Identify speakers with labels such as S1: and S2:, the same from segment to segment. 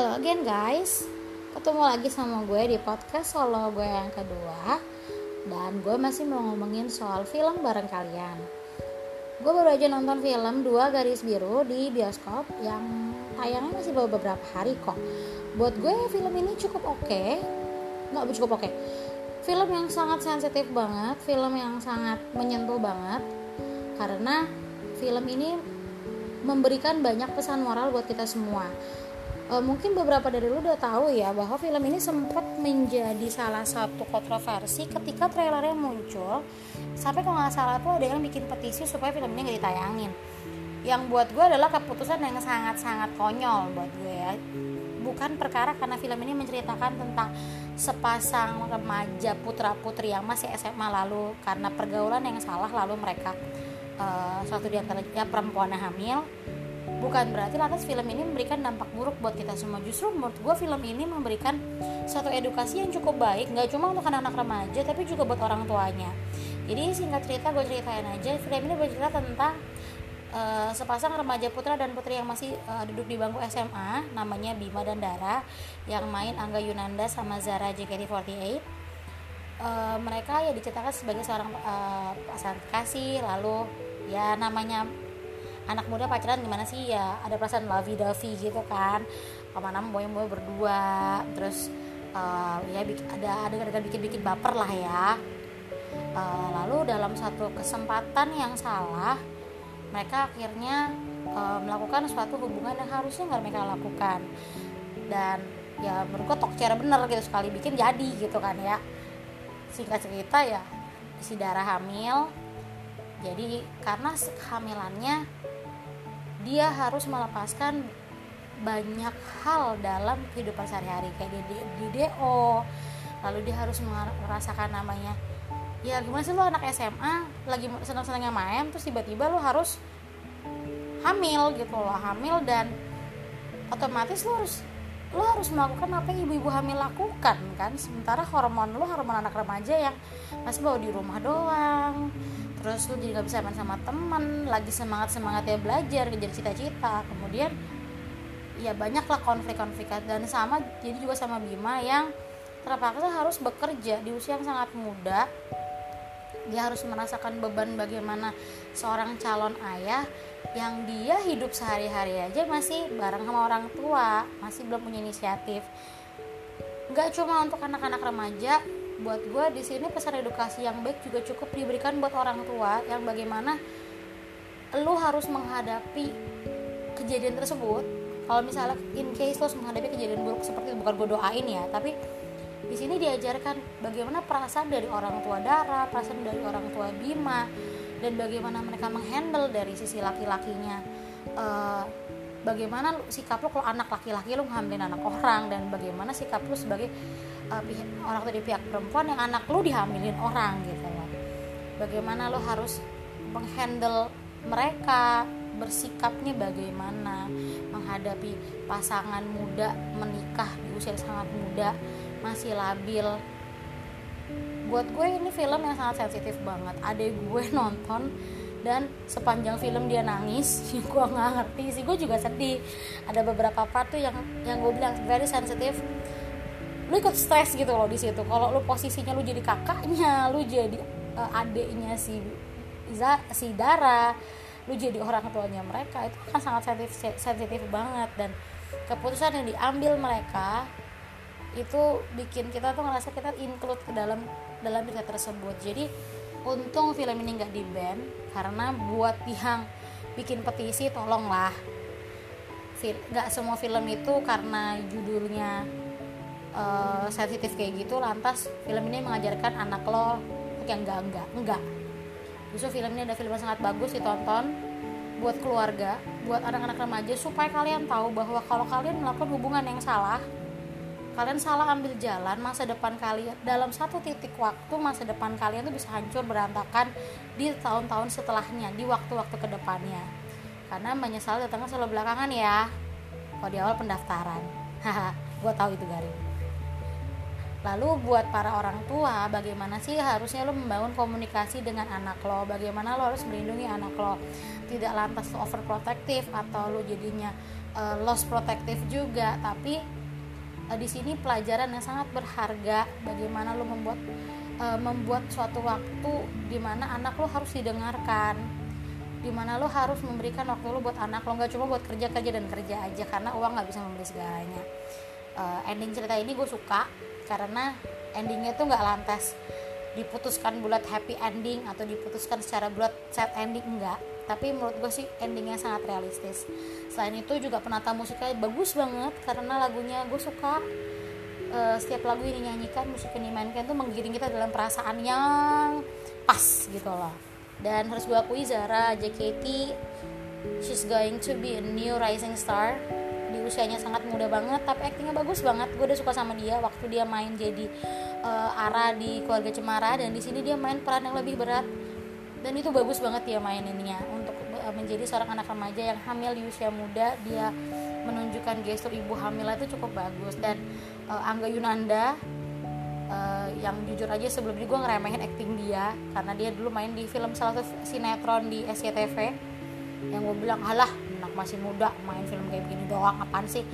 S1: Halo again guys. Ketemu lagi sama gue di podcast solo gue yang kedua. Dan gue masih mau ngomongin soal film bareng kalian. Gue baru aja nonton film Dua Garis Biru di bioskop Yang tayangnya masih beberapa hari kok. Buat gue film ini cukup oke. Okay. Nggak cukup oke. Okay. Film yang sangat sensitif banget Film yang sangat menyentuh banget. Karena film ini memberikan banyak pesan moral buat kita semua uh, mungkin beberapa dari lu udah tahu ya bahwa film ini sempat menjadi salah satu kontroversi ketika trailernya muncul. Sampai kalau nggak salah tuh ada yang bikin petisi supaya film ini nggak ditayangin. Yang buat gue adalah keputusan yang sangat-sangat konyol buat gue ya. Bukan perkara karena film ini menceritakan tentang sepasang remaja putra putri yang masih SMA lalu karena pergaulan yang salah lalu mereka uh, satu di antaranya perempuan hamil bukan berarti lantas film ini memberikan dampak buruk buat kita semua. Justru menurut gue film ini memberikan satu edukasi yang cukup baik nggak cuma untuk anak-anak remaja tapi juga buat orang tuanya. Jadi singkat cerita gue ceritain aja film ini bercerita tentang uh, sepasang remaja putra dan putri yang masih uh, duduk di bangku SMA namanya Bima dan Dara yang main Angga Yunanda sama Zara JKT48 uh, mereka ya diceritakan sebagai seorang uh, pasangan kasih lalu ya namanya anak muda pacaran gimana sih? Ya ada perasaan lovey dovey gitu kan. Ke mana boy boy berdua. Terus uh, ya ada ada ada bikin bikin baper lah ya. Uh, lalu dalam satu kesempatan yang salah mereka akhirnya uh, melakukan suatu hubungan yang harusnya nggak mereka lakukan. Dan ya menurut gue tok cara bener gitu sekali bikin jadi gitu kan ya. Singkat cerita ya si darah hamil jadi karena kehamilannya dia harus melepaskan banyak hal dalam kehidupan sehari-hari. Kayak di, di, di DO lalu dia harus merasakan namanya ya gimana sih lo anak SMA lagi senang-senangnya main terus tiba-tiba lo harus hamil gitu loh. Hamil dan otomatis lo harus lo harus melakukan apa yang ibu-ibu hamil lakukan kan? Sementara hormon lo hormon anak remaja yang masih bawa di rumah doang terus lu jadi gak bisa main sama teman lagi semangat semangatnya belajar kejar cita-cita. Kemudian ya banyak lah konflik-konflik. Dan sama jadi juga sama Bima yang terpaksa harus bekerja di usia yang sangat muda. Dia harus merasakan beban bagaimana seorang calon ayah yang dia hidup sehari-hari aja masih bareng sama orang tua masih belum punya inisiatif. Nggak cuma untuk anak-anak remaja buat gue di sini pesan edukasi yang baik juga cukup diberikan buat orang tua yang bagaimana lu harus menghadapi kejadian tersebut kalau misalnya in case lo menghadapi kejadian buruk seperti itu bukan gue doain ya tapi di sini diajarkan bagaimana perasaan dari orang tua Dara, perasaan dari orang tua Bima, dan bagaimana mereka menghandle dari sisi laki-lakinya. Uh, bagaimana sikap lo kalau anak laki-laki lo ngambilin anak orang dan bagaimana sikap lo sebagai uh, orang dari pihak perempuan yang anak lu dihamilin orang gitu loh bagaimana lo harus menghandle mereka bersikapnya bagaimana menghadapi pasangan muda menikah di usia sangat muda masih labil. Buat gue ini film yang sangat sensitif banget. Adek gue nonton dan sepanjang film dia nangis gue nggak ngerti sih gue juga sedih. Ada beberapa part tuh yang yang gue bilang very sensitif lu ikut stres gitu loh di situ. Kalau lu posisinya lu jadi kakaknya lu jadi uh, adiknya si Iza, si Dara lu jadi orang tuanya mereka itu kan sangat sensitif sensitif banget. Dan keputusan yang diambil mereka itu bikin kita tuh ngerasa kita include ke dalam dalam cerita tersebut. Jadi untung film ini nggak di ban karena buat yang bikin petisi tolonglah. Nggak semua film itu karena judulnya uh, sensitif kayak gitu lantas film ini mengajarkan anak lo yang enggak enggak enggak justru film ini ada film yang sangat bagus ditonton buat keluarga buat anak-anak remaja supaya kalian tahu bahwa kalau kalian melakukan hubungan yang salah kalian salah ambil jalan masa depan kalian dalam satu titik waktu masa depan kalian tuh bisa hancur berantakan di tahun-tahun setelahnya di waktu-waktu ke depannya karena menyesal datangnya selalu belakangan ya kalau di awal pendaftaran haha gue tahu itu garing Lalu buat para orang tua, bagaimana sih harusnya lo membangun komunikasi dengan anak lo? Bagaimana lo harus melindungi anak lo? Tidak lantas overprotective atau lo jadinya uh, loss protective juga, tapi uh, di sini pelajaran yang sangat berharga. Bagaimana lo membuat uh, membuat suatu waktu di mana anak lo harus didengarkan, di mana lo harus memberikan waktu lo buat anak lo nggak cuma buat kerja kerja dan kerja aja karena uang nggak bisa membeli segalanya. Uh, ending cerita ini gue suka karena endingnya tuh nggak lantas diputuskan bulat happy ending atau diputuskan secara bulat sad ending enggak tapi menurut gue sih endingnya sangat realistis. Selain itu juga penata musiknya bagus banget karena lagunya gue suka. Uh, setiap lagu ini nyanyikan musik yang dimainkan tuh menggiring kita dalam perasaan yang pas gitu loh. Dan harus gue akui Zara JKT she's going to be a new rising star. Di usianya sangat muda banget tapi aktingnya bagus banget. Gue udah suka sama dia waktu dia main jadi uh, Ara di keluarga Cemara dan di sini dia main peran yang lebih berat. Dan itu bagus banget dia maininnya untuk uh, menjadi seorang anak remaja yang hamil di usia muda dia menunjukkan gestur ibu hamil itu cukup bagus. Dan uh, Angga Yunanda uh, yang jujur aja sebelum ini gue ngeremehin acting dia karena dia dulu main di film salah satu sinetron di SCTV yang gue bilang halah anak masih muda main film kayak begini doang apaan sih?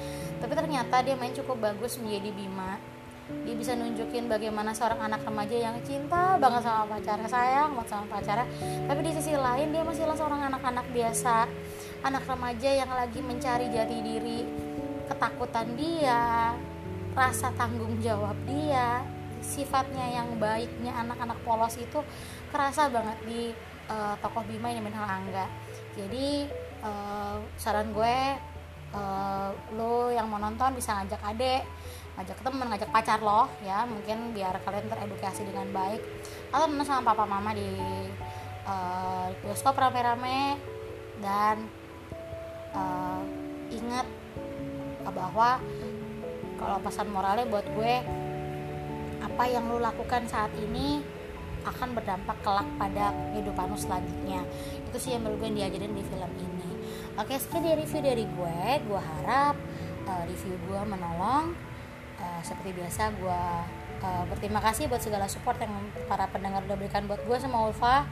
S1: Tapi ternyata dia main cukup bagus menjadi Bima dia bisa nunjukin bagaimana seorang anak remaja yang cinta banget sama pacarnya sayang banget sama pacarnya. Tapi di sisi lain dia masih seorang anak-anak biasa. Anak remaja yang lagi mencari jati diri ketakutan dia rasa tanggung jawab dia sifatnya yang baiknya anak-anak polos itu kerasa banget di uh, tokoh Bima ini Minhal Angga. Jadi uh, saran gue uh, lo yang mau nonton bisa ngajak adek ngajak temen ngajak pacar lo ya. Mungkin biar kalian teredukasi dengan baik. Atau nonton sama papa mama di uh, bioskop rame-rame. Dan uh, ingat bahwa kalau pesan moralnya buat gue apa yang lo lakukan saat ini akan berdampak kelak pada kehidupan lo selanjutnya. Itu sih yang menurut gue diajarin di film ini. Oke sekian dari review dari gue. Gue harap uh, review gue menolong seperti biasa gue uh, berterima kasih buat segala support yang para pendengar udah berikan buat gue sama Ulfa.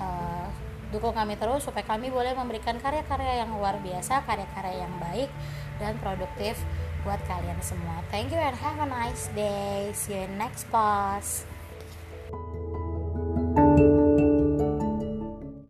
S1: Uh, dukung kami terus supaya kami boleh memberikan karya-karya yang luar biasa karya-karya yang baik dan produktif buat kalian semua. Thank you and have a nice day. See you in next post